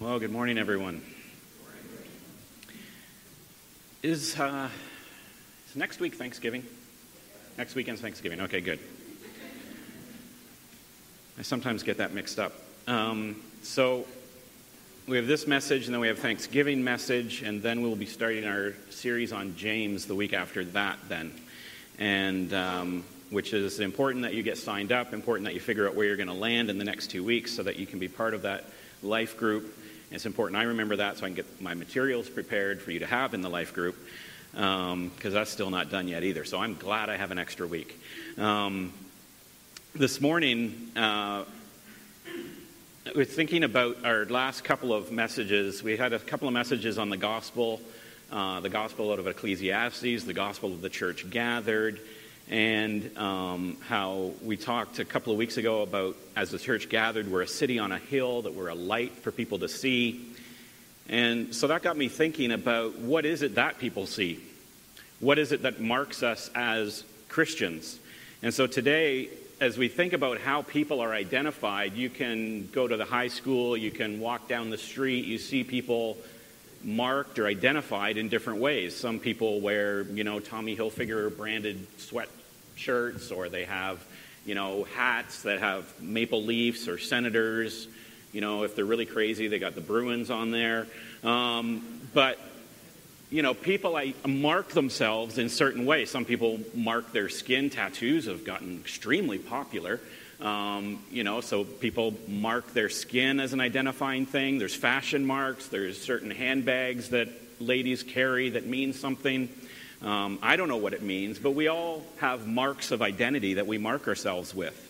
Well, good morning, everyone. Is, uh, is next week Thanksgiving? Next weekend's Thanksgiving. Okay, good. I sometimes get that mixed up. Um, so we have this message, and then we have Thanksgiving message, and then we'll be starting our series on James the week after that. Then, and um, which is important that you get signed up, important that you figure out where you're going to land in the next two weeks, so that you can be part of that life group. It's important I remember that so I can get my materials prepared for you to have in the life group because um, that's still not done yet either. So I'm glad I have an extra week. Um, this morning, uh, we're thinking about our last couple of messages. We had a couple of messages on the gospel, uh, the gospel out of Ecclesiastes, the gospel of the church gathered, and um, how we talked a couple of weeks ago about as the church gathered, we're a city on a hill, that we're a light for people to see. And so that got me thinking about what is it that people see? What is it that marks us as Christians? And so today, as we think about how people are identified, you can go to the high school, you can walk down the street, you see people marked or identified in different ways. Some people wear, you know, Tommy Hilfiger branded sweat shirts, or they have, you know, hats that have maple leafs or senators. You know, if they're really crazy, they got the Bruins on there. Um, but you know, people I mark themselves in certain ways. Some people mark their skin. Tattoos have gotten extremely popular. Um, you know, so people mark their skin as an identifying thing. There's fashion marks. There's certain handbags that ladies carry that mean something. Um, I don't know what it means, but we all have marks of identity that we mark ourselves with.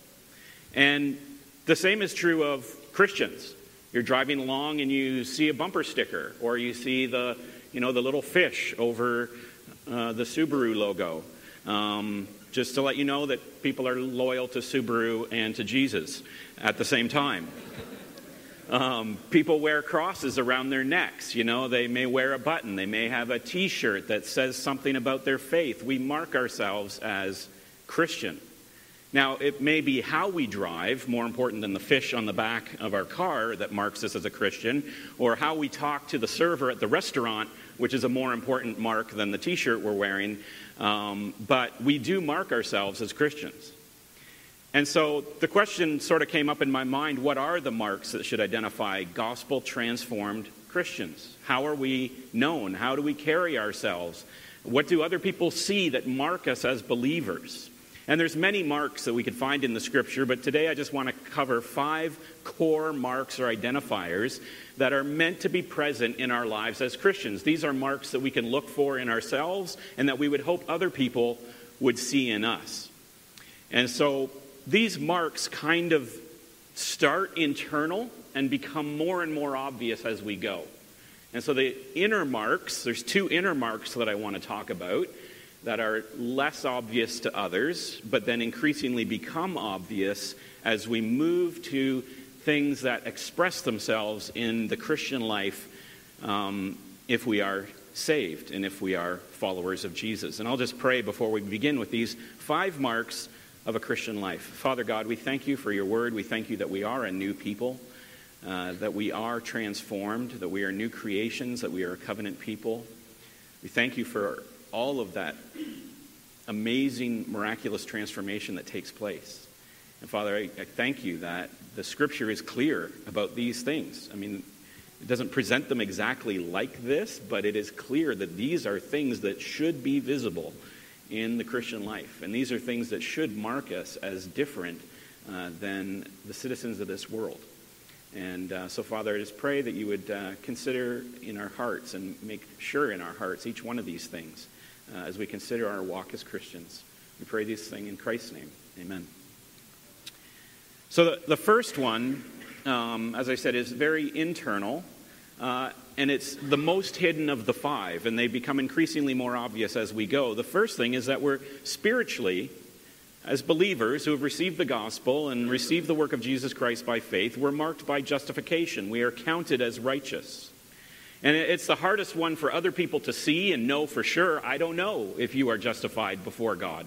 And the same is true of Christians. You're driving along and you see a bumper sticker, or you see the, you know, the little fish over uh, the Subaru logo. Um, just to let you know that people are loyal to Subaru and to Jesus at the same time. Um, people wear crosses around their necks. You know, they may wear a button. They may have a t shirt that says something about their faith. We mark ourselves as Christian. Now, it may be how we drive, more important than the fish on the back of our car that marks us as a Christian, or how we talk to the server at the restaurant, which is a more important mark than the t shirt we're wearing. Um, but we do mark ourselves as Christians. And so the question sort of came up in my mind what are the marks that should identify gospel transformed Christians? How are we known? How do we carry ourselves? What do other people see that mark us as believers? And there's many marks that we could find in the scripture, but today I just want to cover five core marks or identifiers that are meant to be present in our lives as Christians. These are marks that we can look for in ourselves and that we would hope other people would see in us. And so these marks kind of start internal and become more and more obvious as we go. And so the inner marks, there's two inner marks that I want to talk about that are less obvious to others, but then increasingly become obvious as we move to things that express themselves in the Christian life um, if we are saved and if we are followers of Jesus. And I'll just pray before we begin with these five marks of a Christian life. Father God, we thank you for your word. We thank you that we are a new people, uh, that we are transformed, that we are new creations, that we are a covenant people. We thank you for all of that amazing, miraculous transformation that takes place. And Father, I, I thank you that the scripture is clear about these things. I mean, it doesn't present them exactly like this, but it is clear that these are things that should be visible in the Christian life. And these are things that should mark us as different uh, than the citizens of this world. And uh, so, Father, I just pray that you would uh, consider in our hearts and make sure in our hearts each one of these things uh, as we consider our walk as Christians. We pray these things in Christ's name. Amen. So, the, the first one, um, as I said, is very internal. Uh, and it's the most hidden of the five, and they become increasingly more obvious as we go. The first thing is that we're spiritually, as believers who have received the gospel and received the work of Jesus Christ by faith, we're marked by justification. We are counted as righteous. And it's the hardest one for other people to see and know for sure. I don't know if you are justified before God.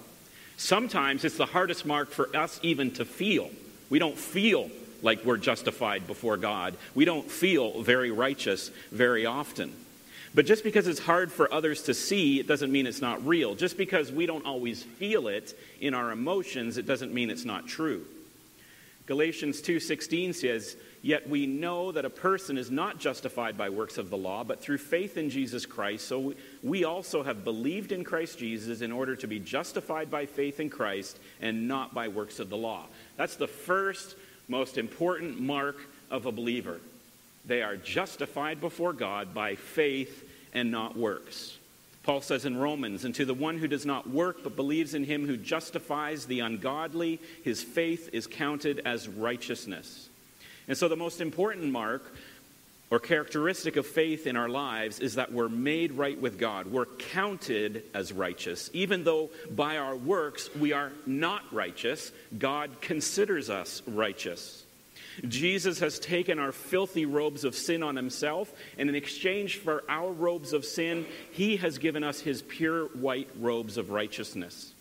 Sometimes it's the hardest mark for us even to feel. We don't feel like we're justified before God. We don't feel very righteous very often. But just because it's hard for others to see, it doesn't mean it's not real. Just because we don't always feel it in our emotions, it doesn't mean it's not true. Galatians 2:16 says, "Yet we know that a person is not justified by works of the law, but through faith in Jesus Christ. So we also have believed in Christ Jesus in order to be justified by faith in Christ and not by works of the law." That's the first most important mark of a believer. They are justified before God by faith and not works. Paul says in Romans, and to the one who does not work but believes in him who justifies the ungodly, his faith is counted as righteousness. And so the most important mark or characteristic of faith in our lives is that we're made right with God. We're counted as righteous. Even though by our works we are not righteous, God considers us righteous. Jesus has taken our filthy robes of sin on himself, and in exchange for our robes of sin, he has given us his pure white robes of righteousness.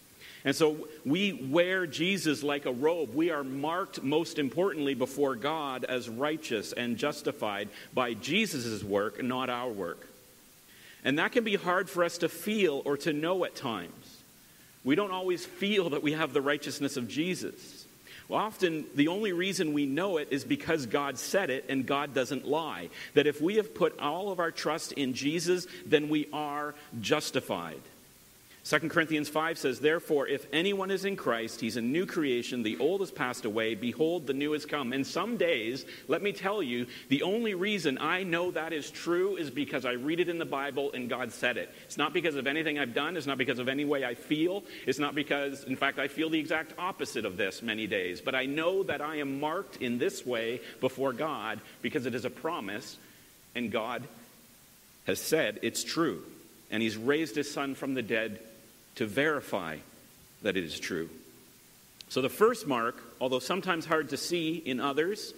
And so we wear Jesus like a robe. We are marked, most importantly, before God as righteous and justified by Jesus' work, not our work. And that can be hard for us to feel or to know at times. We don't always feel that we have the righteousness of Jesus. Well, often the only reason we know it is because God said it and God doesn't lie. That if we have put all of our trust in Jesus, then we are justified. 2 Corinthians 5 says, Therefore, if anyone is in Christ, he's a new creation. The old has passed away. Behold, the new has come. And some days, let me tell you, the only reason I know that is true is because I read it in the Bible and God said it. It's not because of anything I've done. It's not because of any way I feel. It's not because, in fact, I feel the exact opposite of this many days. But I know that I am marked in this way before God because it is a promise and God has said it's true. And he's raised his son from the dead to verify that it is true. So, the first mark, although sometimes hard to see in others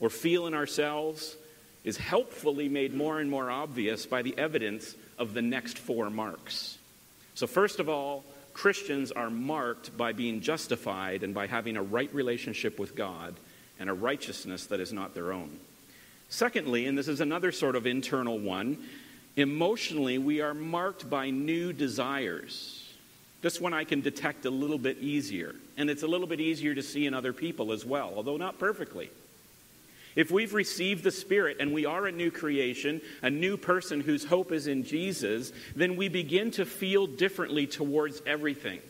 or feel in ourselves, is helpfully made more and more obvious by the evidence of the next four marks. So, first of all, Christians are marked by being justified and by having a right relationship with God and a righteousness that is not their own. Secondly, and this is another sort of internal one, emotionally, we are marked by new desires. This one I can detect a little bit easier. And it's a little bit easier to see in other people as well, although not perfectly. If we've received the Spirit and we are a new creation, a new person whose hope is in Jesus, then we begin to feel differently towards everything.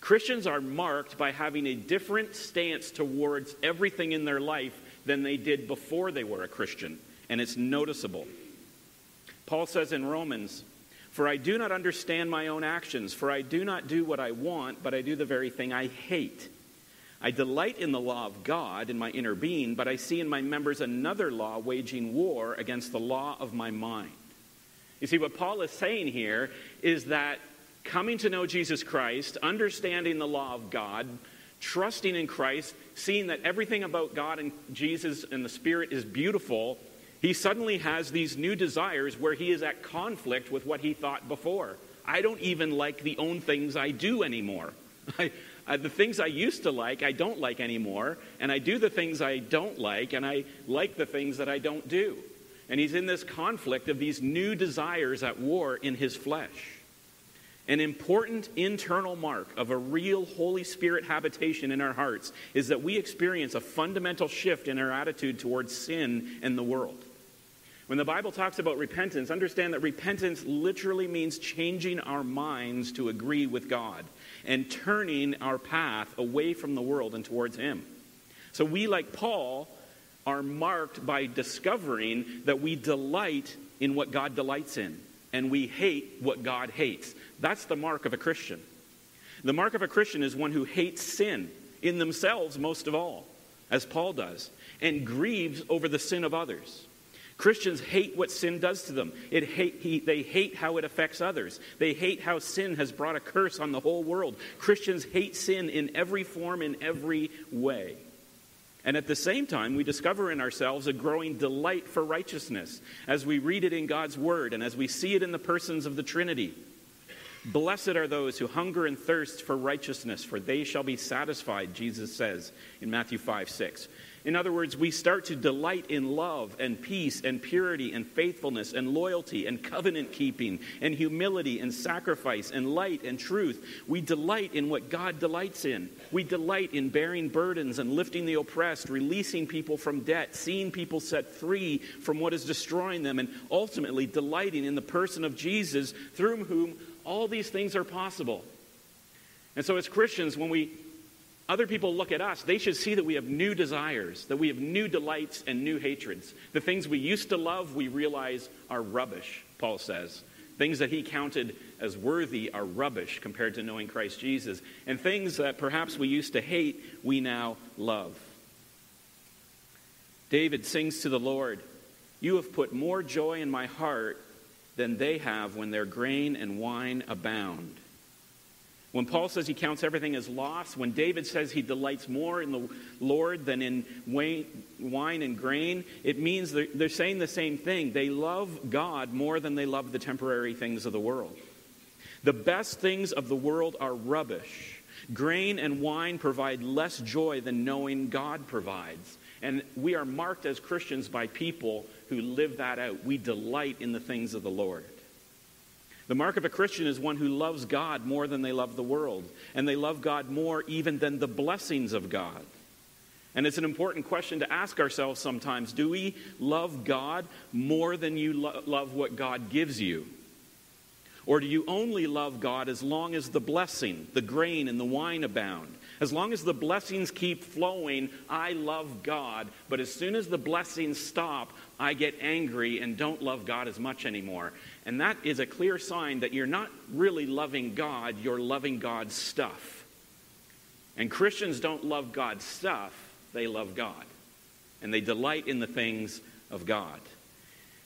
Christians are marked by having a different stance towards everything in their life than they did before they were a Christian, and it's noticeable. Paul says in Romans, for I do not understand my own actions, for I do not do what I want, but I do the very thing I hate. I delight in the law of God in my inner being, but I see in my members another law waging war against the law of my mind. You see, what Paul is saying here is that coming to know Jesus Christ, understanding the law of God, trusting in Christ, seeing that everything about God and Jesus and the Spirit is beautiful, he suddenly has these new desires where he is at conflict with what he thought before. I don't even like the own things I do anymore. I, the things I used to like, I don't like anymore, and I do the things I don't like, and I like the things that I don't do. And he's in this conflict of these new desires at war in his flesh. An important internal mark of a real Holy Spirit habitation in our hearts is that we experience a fundamental shift in our attitude towards sin and the world. When the Bible talks about repentance, understand that repentance literally means changing our minds to agree with God and turning our path away from the world and towards Him. So we, like Paul, are marked by discovering that we delight in what God delights in and we hate what God hates. That's the mark of a Christian. The mark of a Christian is one who hates sin in themselves most of all, as Paul does, and grieves over the sin of others. Christians hate what sin does to them. It hate, he, they hate how it affects others. They hate how sin has brought a curse on the whole world. Christians hate sin in every form, in every way. And at the same time, we discover in ourselves a growing delight for righteousness as we read it in God's Word and as we see it in the persons of the Trinity. Blessed are those who hunger and thirst for righteousness, for they shall be satisfied, Jesus says in Matthew 5 6. In other words, we start to delight in love and peace and purity and faithfulness and loyalty and covenant keeping and humility and sacrifice and light and truth. We delight in what God delights in. We delight in bearing burdens and lifting the oppressed, releasing people from debt, seeing people set free from what is destroying them, and ultimately delighting in the person of Jesus through whom all these things are possible. And so, as Christians, when we other people look at us, they should see that we have new desires, that we have new delights and new hatreds. The things we used to love, we realize are rubbish, Paul says. Things that he counted as worthy are rubbish compared to knowing Christ Jesus. And things that perhaps we used to hate, we now love. David sings to the Lord, You have put more joy in my heart than they have when their grain and wine abound. When Paul says he counts everything as loss, when David says he delights more in the Lord than in wine and grain, it means they're, they're saying the same thing. They love God more than they love the temporary things of the world. The best things of the world are rubbish. Grain and wine provide less joy than knowing God provides. And we are marked as Christians by people who live that out. We delight in the things of the Lord. The mark of a Christian is one who loves God more than they love the world, and they love God more even than the blessings of God. And it's an important question to ask ourselves sometimes do we love God more than you lo- love what God gives you? Or do you only love God as long as the blessing, the grain, and the wine abound? As long as the blessings keep flowing, I love God. But as soon as the blessings stop, I get angry and don't love God as much anymore. And that is a clear sign that you're not really loving God, you're loving God's stuff. And Christians don't love God's stuff, they love God. And they delight in the things of God.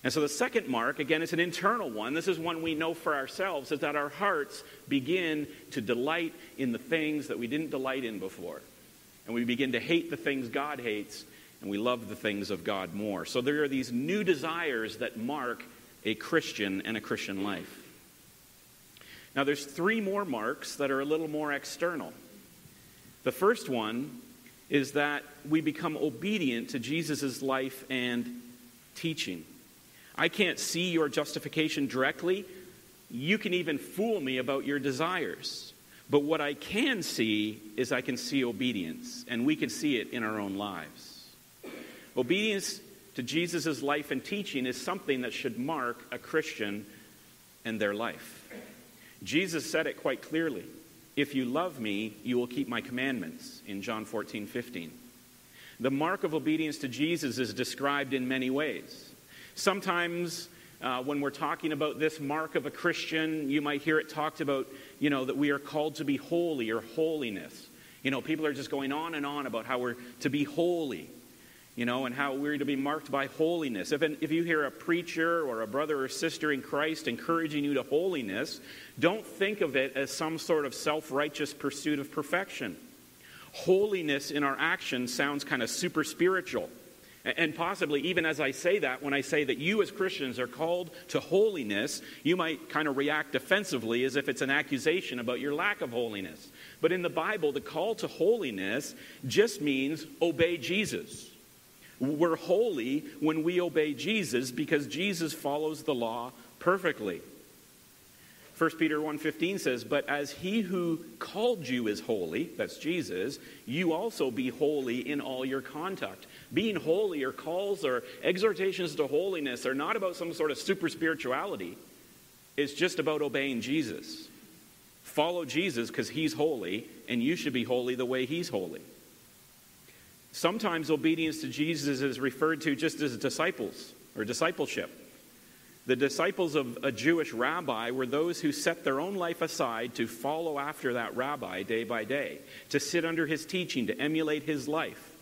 And so the second mark, again, is an internal one. This is one we know for ourselves, is that our hearts begin to delight in the things that we didn't delight in before. And we begin to hate the things God hates, and we love the things of God more. So there are these new desires that mark a Christian and a Christian life. Now, there's three more marks that are a little more external. The first one is that we become obedient to Jesus' life and teaching. I can't see your justification directly. You can even fool me about your desires. But what I can see is I can see obedience, and we can see it in our own lives. Obedience to Jesus' life and teaching is something that should mark a Christian and their life. Jesus said it quite clearly If you love me, you will keep my commandments, in John 14, 15. The mark of obedience to Jesus is described in many ways. Sometimes uh, when we're talking about this mark of a Christian, you might hear it talked about, you know, that we are called to be holy or holiness. You know, people are just going on and on about how we're to be holy, you know, and how we're to be marked by holiness. If, an, if you hear a preacher or a brother or sister in Christ encouraging you to holiness, don't think of it as some sort of self righteous pursuit of perfection. Holiness in our actions sounds kind of super spiritual. And possibly, even as I say that, when I say that you as Christians are called to holiness, you might kind of react defensively as if it's an accusation about your lack of holiness. But in the Bible, the call to holiness just means obey Jesus. We're holy when we obey Jesus because Jesus follows the law perfectly. 1 Peter 1:15 says, "But as he who called you is holy, that's Jesus, you also be holy in all your conduct." Being holy or calls or exhortations to holiness are not about some sort of super spirituality. It's just about obeying Jesus. Follow Jesus because he's holy, and you should be holy the way he's holy. Sometimes obedience to Jesus is referred to just as disciples or discipleship. The disciples of a Jewish rabbi were those who set their own life aside to follow after that rabbi day by day, to sit under his teaching, to emulate his life.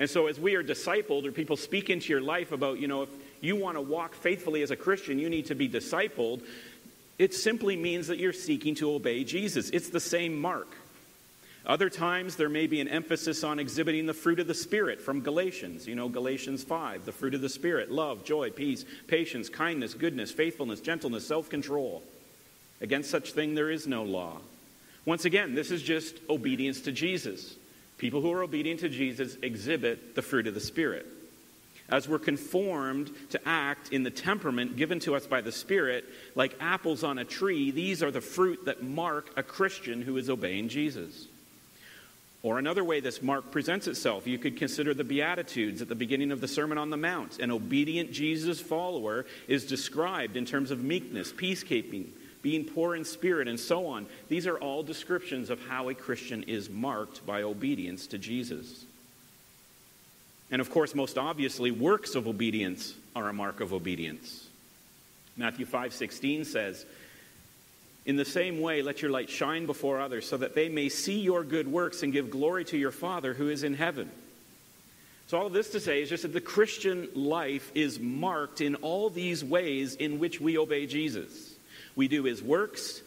And so, as we are discipled, or people speak into your life about, you know, if you want to walk faithfully as a Christian, you need to be discipled, it simply means that you're seeking to obey Jesus. It's the same mark. Other times, there may be an emphasis on exhibiting the fruit of the Spirit from Galatians. You know, Galatians 5, the fruit of the Spirit love, joy, peace, patience, kindness, goodness, faithfulness, gentleness, self control. Against such thing there is no law. Once again, this is just obedience to Jesus. People who are obedient to Jesus exhibit the fruit of the Spirit. As we're conformed to act in the temperament given to us by the Spirit, like apples on a tree, these are the fruit that mark a Christian who is obeying Jesus. Or another way this mark presents itself, you could consider the Beatitudes at the beginning of the Sermon on the Mount. An obedient Jesus follower is described in terms of meekness, peacekeeping, being poor in spirit, and so on. These are all descriptions of how a Christian is marked by obedience to Jesus. And of course, most obviously, works of obedience are a mark of obedience. Matthew 5:16 says, "In the same way, let your light shine before others, so that they may see your good works and give glory to your Father who is in heaven." So all of this to say is just that the Christian life is marked in all these ways in which we obey Jesus. We do his works,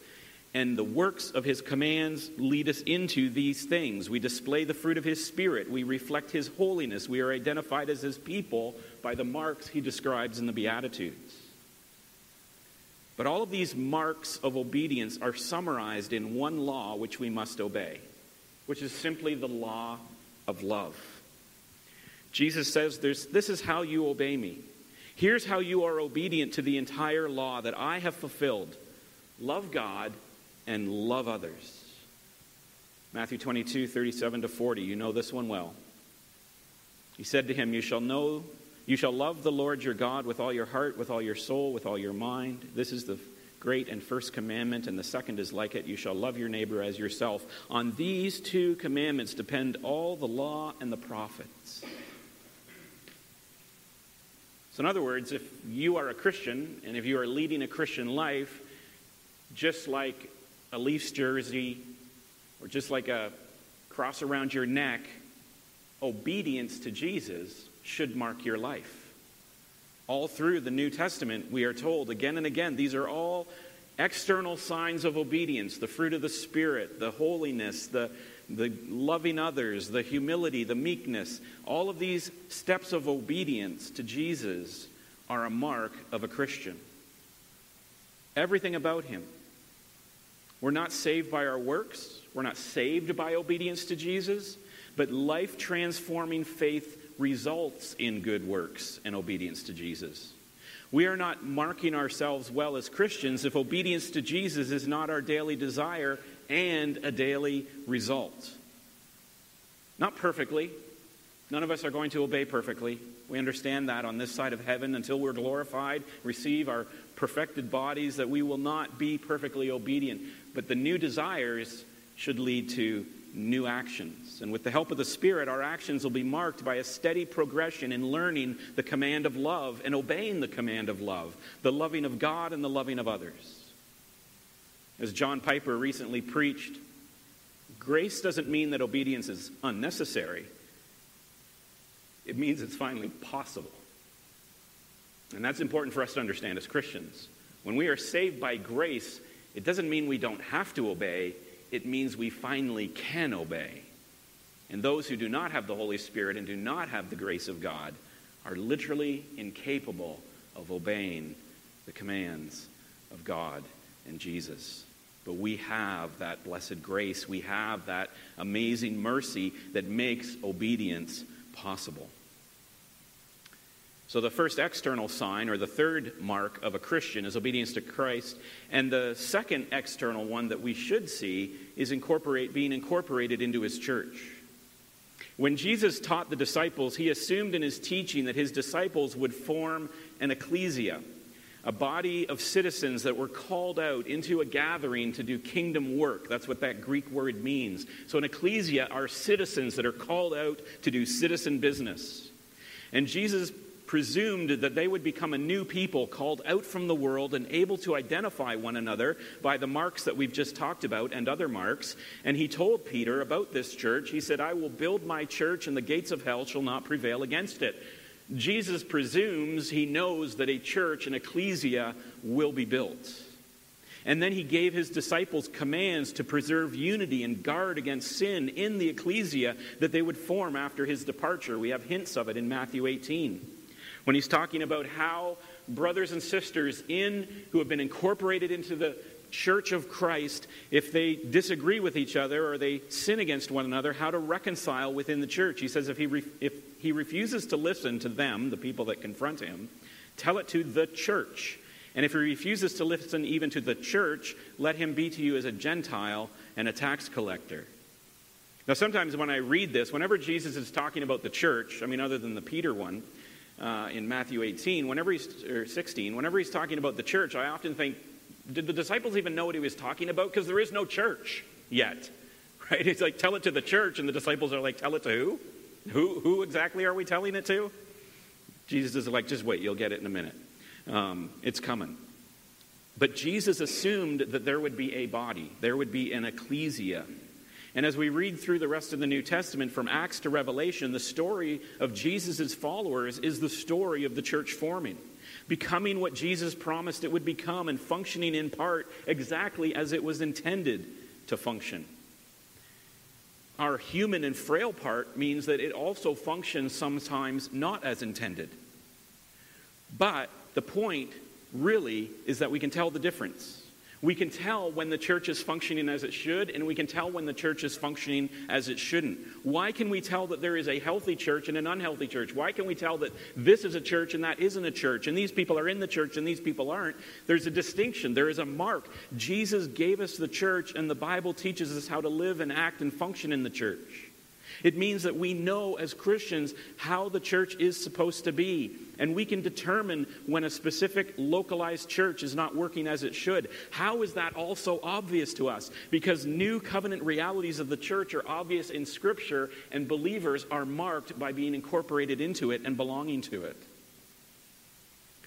and the works of his commands lead us into these things. We display the fruit of his spirit. We reflect his holiness. We are identified as his people by the marks he describes in the Beatitudes. But all of these marks of obedience are summarized in one law which we must obey, which is simply the law of love. Jesus says, This is how you obey me. Here's how you are obedient to the entire law that I have fulfilled love God and love others. Matthew 22, 37 to 40. You know this one well. He said to him, You shall know, you shall love the Lord your God with all your heart, with all your soul, with all your mind. This is the great and first commandment, and the second is like it you shall love your neighbor as yourself. On these two commandments depend all the law and the prophets. So, in other words, if you are a Christian and if you are leading a Christian life, just like a Leafs jersey or just like a cross around your neck, obedience to Jesus should mark your life. All through the New Testament, we are told again and again, these are all external signs of obedience the fruit of the Spirit, the holiness, the, the loving others, the humility, the meekness, all of these steps of obedience to Jesus are a mark of a Christian. Everything about him. We're not saved by our works, we're not saved by obedience to Jesus, but life transforming faith results in good works and obedience to Jesus. We are not marking ourselves well as Christians if obedience to Jesus is not our daily desire and a daily result. Not perfectly. None of us are going to obey perfectly. We understand that on this side of heaven until we're glorified, receive our perfected bodies, that we will not be perfectly obedient. But the new desires should lead to new actions. And with the help of the Spirit, our actions will be marked by a steady progression in learning the command of love and obeying the command of love, the loving of God and the loving of others. As John Piper recently preached, grace doesn't mean that obedience is unnecessary, it means it's finally possible. And that's important for us to understand as Christians. When we are saved by grace, it doesn't mean we don't have to obey, it means we finally can obey. And those who do not have the Holy Spirit and do not have the grace of God are literally incapable of obeying the commands of God and Jesus. But we have that blessed grace. We have that amazing mercy that makes obedience possible. So, the first external sign, or the third mark of a Christian, is obedience to Christ. And the second external one that we should see is incorporate, being incorporated into his church. When Jesus taught the disciples, he assumed in his teaching that his disciples would form an ecclesia, a body of citizens that were called out into a gathering to do kingdom work. That's what that Greek word means. So, an ecclesia are citizens that are called out to do citizen business. And Jesus presumed that they would become a new people called out from the world and able to identify one another by the marks that we've just talked about and other marks. And he told Peter about this church. He said, I will build my church, and the gates of hell shall not prevail against it. Jesus presumes he knows that a church, an ecclesia, will be built. And then he gave his disciples commands to preserve unity and guard against sin in the ecclesia that they would form after his departure. We have hints of it in Matthew 18 when he's talking about how brothers and sisters in who have been incorporated into the church of Christ, if they disagree with each other or they sin against one another, how to reconcile within the church. He says if he, re- if he refuses to listen to them, the people that confront him, tell it to the church. And if he refuses to listen even to the church, let him be to you as a Gentile and a tax collector. Now, sometimes when I read this, whenever Jesus is talking about the church, I mean, other than the Peter one uh, in Matthew 18, whenever he's, or 16, whenever he's talking about the church, I often think, did the disciples even know what he was talking about? Because there is no church yet, right? He's like, tell it to the church, and the disciples are like, tell it to who? Who, who exactly are we telling it to? Jesus is like, just wait, you'll get it in a minute. Um, it's coming. But Jesus assumed that there would be a body, there would be an ecclesia. And as we read through the rest of the New Testament from Acts to Revelation, the story of Jesus' followers is the story of the church forming, becoming what Jesus promised it would become and functioning in part exactly as it was intended to function. Our human and frail part means that it also functions sometimes not as intended. But the point really is that we can tell the difference. We can tell when the church is functioning as it should, and we can tell when the church is functioning as it shouldn't. Why can we tell that there is a healthy church and an unhealthy church? Why can we tell that this is a church and that isn't a church, and these people are in the church and these people aren't? There's a distinction, there is a mark. Jesus gave us the church, and the Bible teaches us how to live and act and function in the church. It means that we know as Christians how the church is supposed to be. And we can determine when a specific localized church is not working as it should. How is that also obvious to us? Because new covenant realities of the church are obvious in Scripture, and believers are marked by being incorporated into it and belonging to it.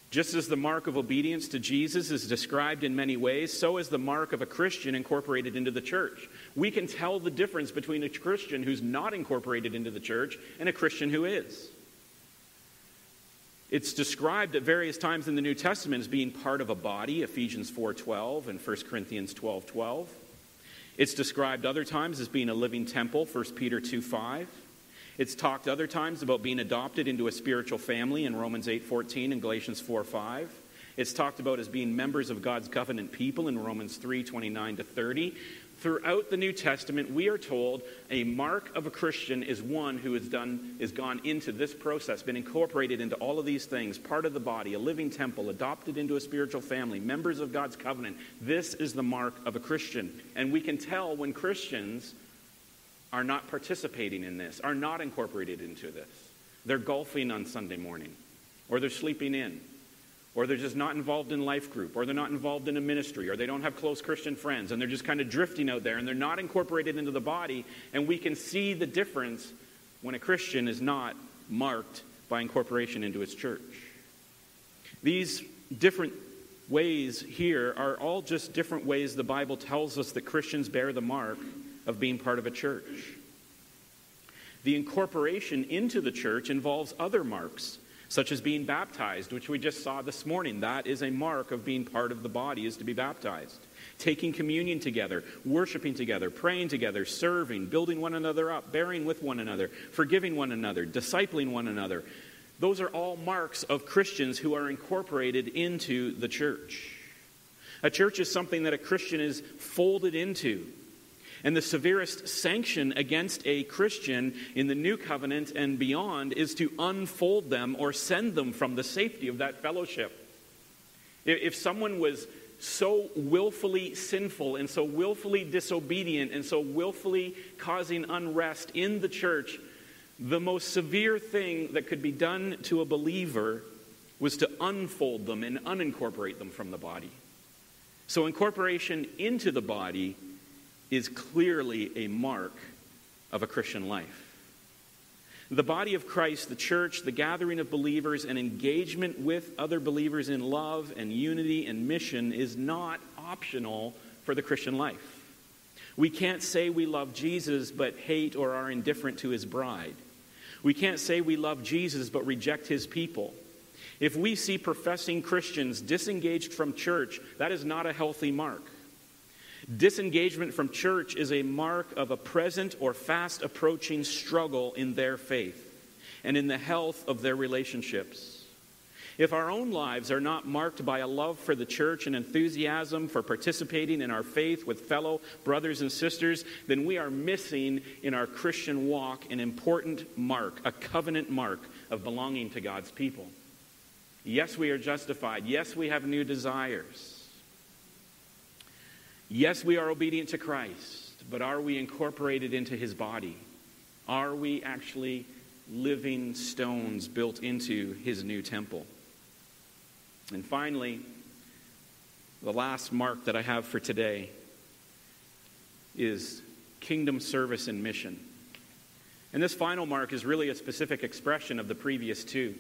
Just as the mark of obedience to Jesus is described in many ways, so is the mark of a Christian incorporated into the church. We can tell the difference between a Christian who's not incorporated into the church and a Christian who is. It's described at various times in the New Testament as being part of a body, Ephesians 4:12 and 1 Corinthians 12:12. It's described other times as being a living temple, 1 Peter 2:5. It's talked other times about being adopted into a spiritual family in Romans 8:14 and Galatians 4:5. It's talked about as being members of God's covenant people in Romans 3:29 to 30. Throughout the New Testament, we are told a mark of a Christian is one who has done is gone into this process, been incorporated into all of these things, part of the body, a living temple, adopted into a spiritual family, members of God's covenant. This is the mark of a Christian. And we can tell when Christians are not participating in this, are not incorporated into this. They're golfing on Sunday morning, or they're sleeping in, or they're just not involved in life group, or they're not involved in a ministry, or they don't have close Christian friends, and they're just kind of drifting out there, and they're not incorporated into the body. And we can see the difference when a Christian is not marked by incorporation into its church. These different ways here are all just different ways the Bible tells us that Christians bear the mark of being part of a church. The incorporation into the church involves other marks, such as being baptized, which we just saw this morning. That is a mark of being part of the body, is to be baptized. Taking communion together, worshiping together, praying together, serving, building one another up, bearing with one another, forgiving one another, discipling one another. Those are all marks of Christians who are incorporated into the church. A church is something that a Christian is folded into. And the severest sanction against a Christian in the new covenant and beyond is to unfold them or send them from the safety of that fellowship. If someone was so willfully sinful and so willfully disobedient and so willfully causing unrest in the church, the most severe thing that could be done to a believer was to unfold them and unincorporate them from the body. So, incorporation into the body is clearly a mark of a Christian life. The body of Christ, the church, the gathering of believers, and engagement with other believers in love and unity and mission is not optional for the Christian life. We can't say we love Jesus but hate or are indifferent to his bride. We can't say we love Jesus but reject his people. If we see professing Christians disengaged from church, that is not a healthy mark. Disengagement from church is a mark of a present or fast approaching struggle in their faith and in the health of their relationships. if our own lives are not marked by a love for the church and enthusiasm for participating in our faith with fellow brothers and sisters, then we are missing in our Christian walk an important mark, a covenant mark of belonging to God's people. Yes, we are justified. Yes, we have new desires. Yes, we are obedient to Christ, but are we incorporated into his body? Are we actually living stones built into his new temple? And finally, the last mark that I have for today is kingdom service and mission. And this final mark is really a specific expression of the previous two.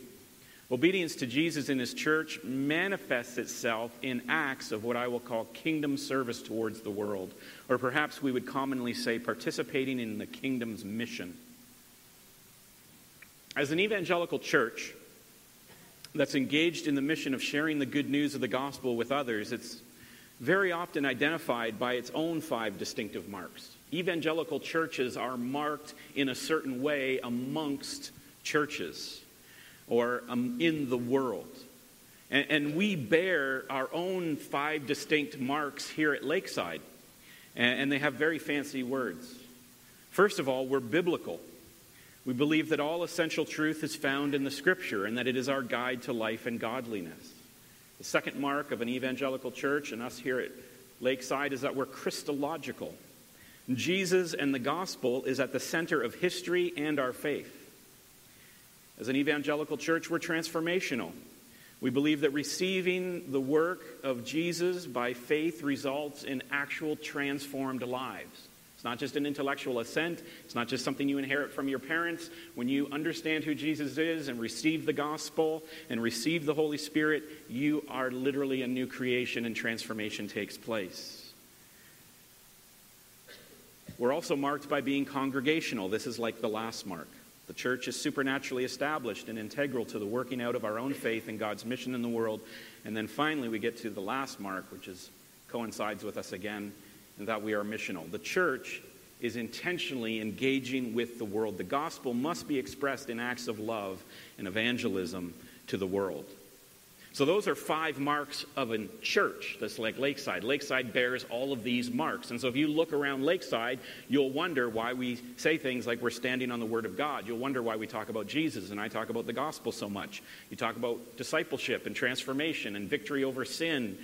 Obedience to Jesus in his church manifests itself in acts of what I will call kingdom service towards the world, or perhaps we would commonly say participating in the kingdom's mission. As an evangelical church, that's engaged in the mission of sharing the good news of the gospel with others, it's very often identified by its own five distinctive marks. Evangelical churches are marked in a certain way amongst churches or um, in the world. And, and, we bear our own five distinct marks here at Lakeside, and, and they have very fancy words. First of all, we're biblical. We believe that all essential truth is found in the Scripture and that it is our guide to life and godliness. The second mark of an evangelical church and us here at Lakeside is that we're Christological. Jesus and the gospel is at the center of history and our faith. As an evangelical church, we're transformational. We believe that receiving the work of Jesus by faith results in actual transformed lives. It's not just an intellectual assent. It's not just something you inherit from your parents. When you understand who Jesus is and receive the gospel and receive the Holy Spirit, you are literally a new creation and transformation takes place. We're also marked by being congregational. This is like the last mark. The church is supernaturally established and integral to the working out of our own faith and God's mission in the world. And then finally, we get to the last mark, which is, coincides with us again and that we are missional. The church is intentionally engaging with the world. The gospel must be expressed in acts of love and evangelism to the world. So, those are five marks of a church that's like Lakeside. Lakeside bears all of these marks. And so, if you look around Lakeside, you'll wonder why we say things like we're standing on the Word of God. You'll wonder why we talk about Jesus and I talk about the gospel so much. You talk about discipleship and transformation and victory over sin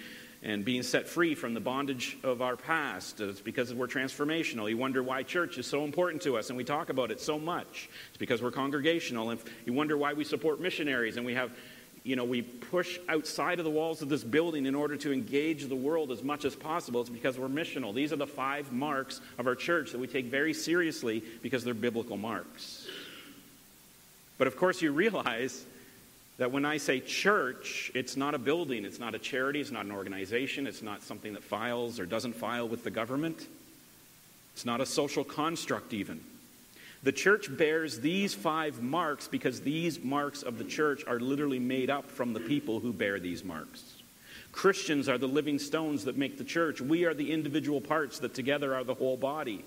and being set free from the bondage of our past. It's because we're transformational. You wonder why church is so important to us, and we talk about it so much. It's because we're congregational. And you wonder why we support missionaries, and we have, you know, we push outside of the walls of this building in order to engage the world as much as possible. It's because we're missional. These are the five marks of our church that we take very seriously because they're biblical marks. But of course, you realize that when I say church, it's not a building, it's not a charity, it's not an organization, it's not something that files or doesn't file with the government, it's not a social construct, even. The church bears these five marks because these marks of the church are literally made up from the people who bear these marks. Christians are the living stones that make the church. We are the individual parts that together are the whole body.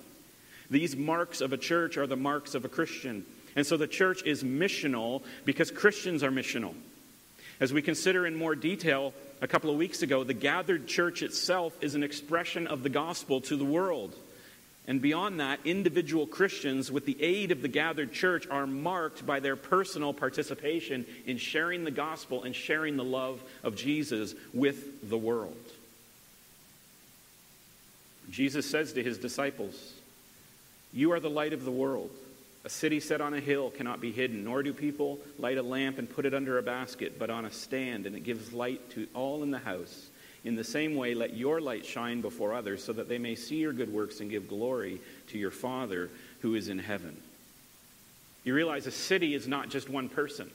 These marks of a church are the marks of a Christian. And so the church is missional because Christians are missional. As we consider in more detail a couple of weeks ago, the gathered church itself is an expression of the gospel to the world. And beyond that, individual Christians, with the aid of the gathered church, are marked by their personal participation in sharing the gospel and sharing the love of Jesus with the world. Jesus says to his disciples, You are the light of the world. A city set on a hill cannot be hidden, nor do people light a lamp and put it under a basket, but on a stand, and it gives light to all in the house. In the same way, let your light shine before others, so that they may see your good works and give glory to your Father who is in heaven. You realize a city is not just one person.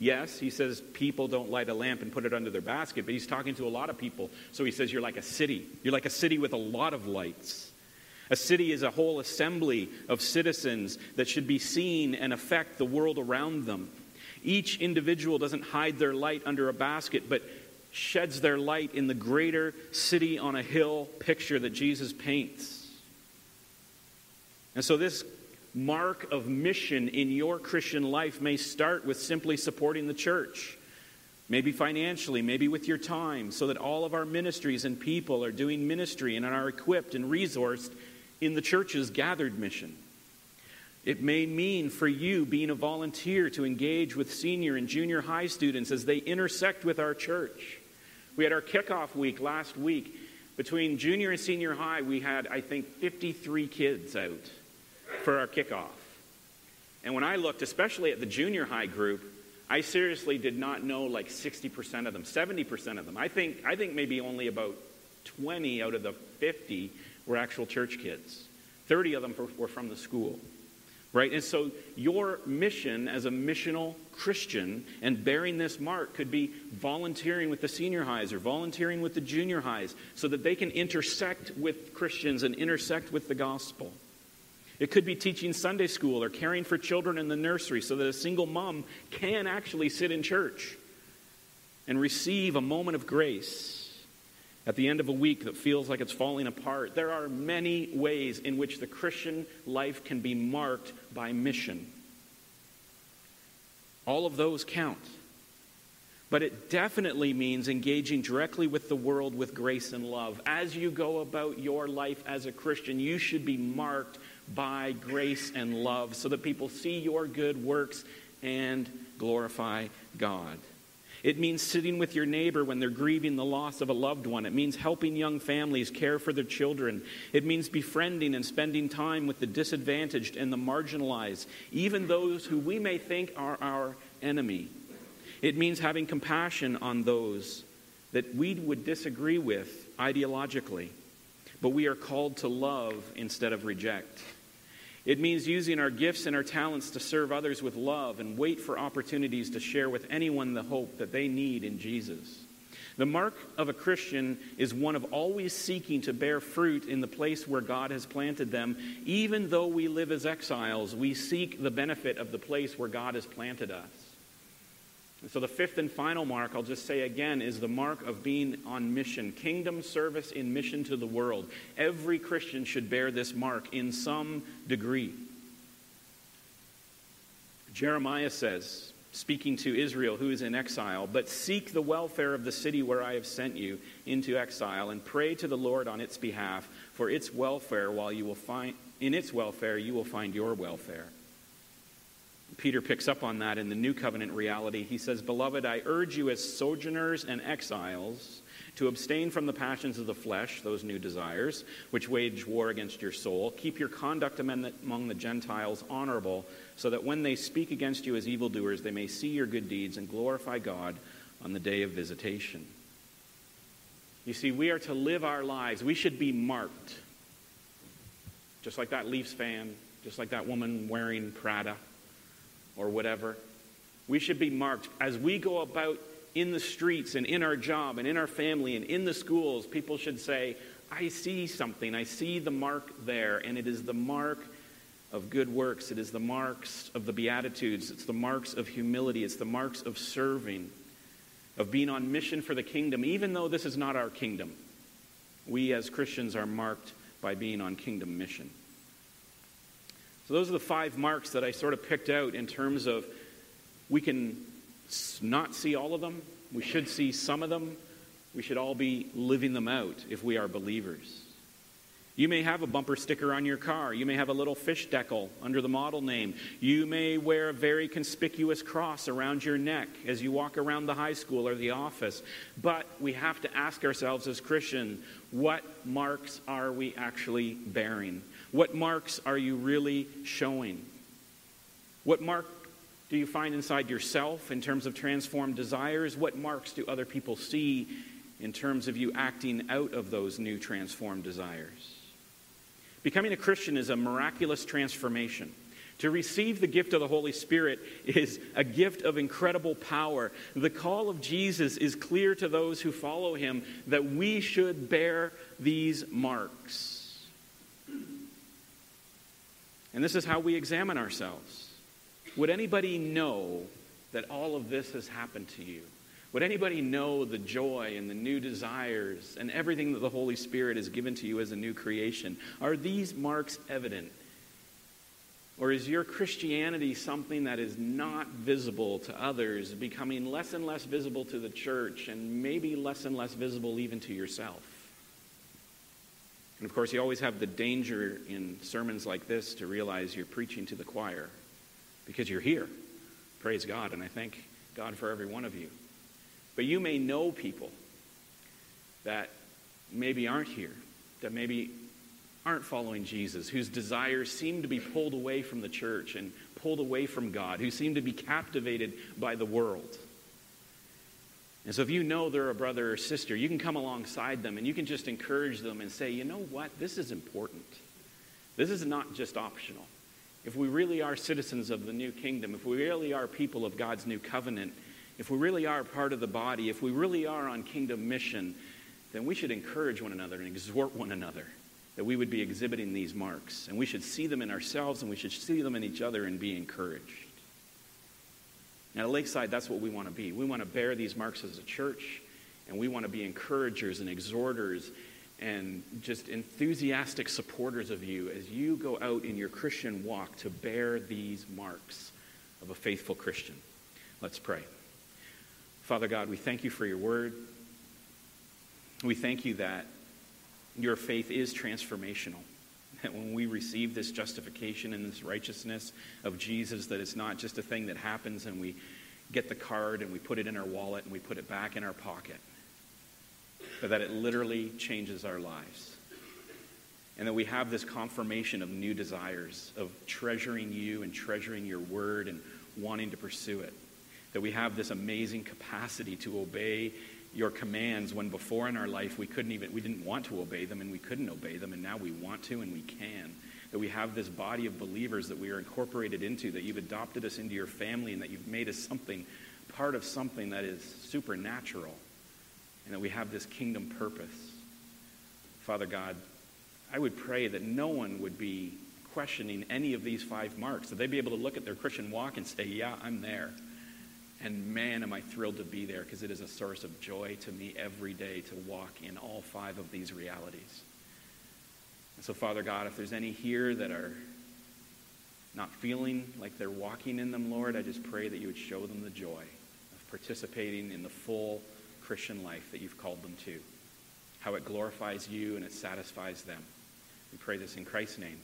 Yes, he says people don't light a lamp and put it under their basket, but he's talking to a lot of people. So he says you're like a city. You're like a city with a lot of lights. A city is a whole assembly of citizens that should be seen and affect the world around them. Each individual doesn't hide their light under a basket, but sheds their light in the greater city on a hill picture that Jesus paints. And so, this mark of mission in your Christian life may start with simply supporting the church. maybe financially, maybe with your time, so that all of our ministries and people are doing ministry and are equipped and resourced in the church's gathered mission. It may mean for you being a volunteer to engage with senior and junior high students as they intersect with our church. We had our kickoff week last week. Between junior and senior high, we had, I think, 53 kids out for our kickoff. And when I looked, especially at the junior high group, I seriously did not know like 60% of them, 70% of them. I think, I think maybe only about 20 out of the 50 were actual church kids. 30 of them were from the school. Right? And so your mission as a missional Christian and bearing this mark could be volunteering with the senior highs or volunteering with the junior highs so that they can intersect with Christians and intersect with the gospel. It could be teaching Sunday school or caring for children in the nursery so that a single mom can actually sit in church and receive a moment of grace at the end of a week that feels like it's falling apart. There are many ways in which the Christian life can be marked by mission. All of those count. But it definitely means engaging directly with the world with grace and love. As you go about your life as a Christian, you should be marked by grace and love so that people see your good works and glorify God. It means sitting with your neighbor when they're grieving the loss of a loved one. It means helping young families care for their children. It means befriending and spending time with the disadvantaged and the marginalized, even those who we may think are our enemy. It means having compassion on those that we would disagree with ideologically, but we are called to love instead of reject. It means using our gifts and our talents to serve others with love and wait for opportunities to share with anyone the hope that they need in Jesus. The mark of a Christian is one of always seeking to bear fruit in the place where God has planted them. Even though we live as exiles, we seek the benefit of the place where God has planted us. So, the fifth and final mark, I'll just say again, is the mark of being on mission kingdom service in mission to the world. Every Christian should bear this mark in some degree. Jeremiah says, speaking to Israel who is in exile, but seek the welfare of the city where I have sent you into exile and pray to the Lord on its behalf for its welfare while you will find in its welfare you will find your welfare. Peter picks up on that in the new covenant reality. He says, Beloved, I urge you as sojourners and exiles to abstain from the passions of the flesh, those new desires, which wage war against your soul. Keep your conduct among the Gentiles honorable, so that when they speak against you as evildoers, they may see your good deeds and glorify God on the day of visitation. You see, we are to live our lives. We should be marked. Just like that Leafs fan, just like that woman wearing Prada or whatever. We should be marked as we go about in the streets and in our job and in our family and in the schools. People should say, I see something. I see the mark there, and it is the mark of good works. It is the marks of the Beatitudes. It's the marks of humility. It's the marks of serving, of being on mission for the kingdom, even though this is not our kingdom. We as Christians are marked by being on kingdom mission. So, those are the five marks that I sort of picked out in terms of we can not see all of them, we should see some of them, we should all be living them out if we are believers. You may have a bumper sticker on your car. You may have a little fish decal under the model name. You may wear a very conspicuous cross around your neck as you walk around the high school or the office. But we have to ask ourselves as Christians what marks are we actually bearing? What marks are you really showing? What mark do you find inside yourself in terms of transformed desires? What marks do other people see in terms of you acting out of those new transformed desires? Becoming a Christian is a miraculous transformation. To receive the gift of the Holy Spirit is a gift of incredible power. The call of Jesus is clear to those who follow him that we should bear these marks. And this is how we examine ourselves. Would anybody know that all of this has happened to you? Would anybody know the joy and the new desires and everything that the Holy Spirit has given to you as a new creation? Are these marks evident? Or is your Christianity something that is not visible to others, becoming less and less visible to the church, and maybe less and less visible even to yourself? And of course, you always have the danger in sermons like this to realize you're preaching to the choir because you're here. Praise God, and I thank God for every one of you. But you may know people that maybe aren't here, that maybe aren't following Jesus, whose desires seem to be pulled away from the church and pulled away from God, who seem to be captivated by the world. And so, if you know they're a brother or sister, you can come alongside them and you can just encourage them and say, you know what? This is important. This is not just optional. If we really are citizens of the new kingdom, if we really are people of God's new covenant, if we really are part of the body, if we really are on kingdom mission, then we should encourage one another and exhort one another that we would be exhibiting these marks. And we should see them in ourselves and we should see them in each other and be encouraged. Now, at Lakeside, that's what we want to be. We want to bear these marks as a church, and we want to be encouragers and exhorters and just enthusiastic supporters of you as you go out in your Christian walk to bear these marks of a faithful Christian. Let's pray. Father God, we thank you for your word. We thank you that your faith is transformational. That when we receive this justification and this righteousness of Jesus, that it's not just a thing that happens and we get the card and we put it in our wallet and we put it back in our pocket, but that it literally changes our lives. And that we have this confirmation of new desires, of treasuring you and treasuring your word and wanting to pursue it. That we have this amazing capacity to obey your commands when before in our life we couldn't even we didn't want to obey them and we couldn't obey them and now we want to and we can. That we have this body of believers that we are incorporated into that you've adopted us into your family and that you've made us something part of something that is supernatural. And that we have this kingdom purpose. Father god i would pray that no one would be questioning any of these five marks that they'd be able to look at their christian walk and say yeah i'm there and man, am I thrilled to be there because it is a source of joy to me every day to walk in all five of these realities. And so, Father God, if there's any here that are not feeling like they're walking in them, Lord, I just pray that you would show them the joy of participating in the full Christian life that you've called them to, how it glorifies you and it satisfies them. We pray this in Christ's name.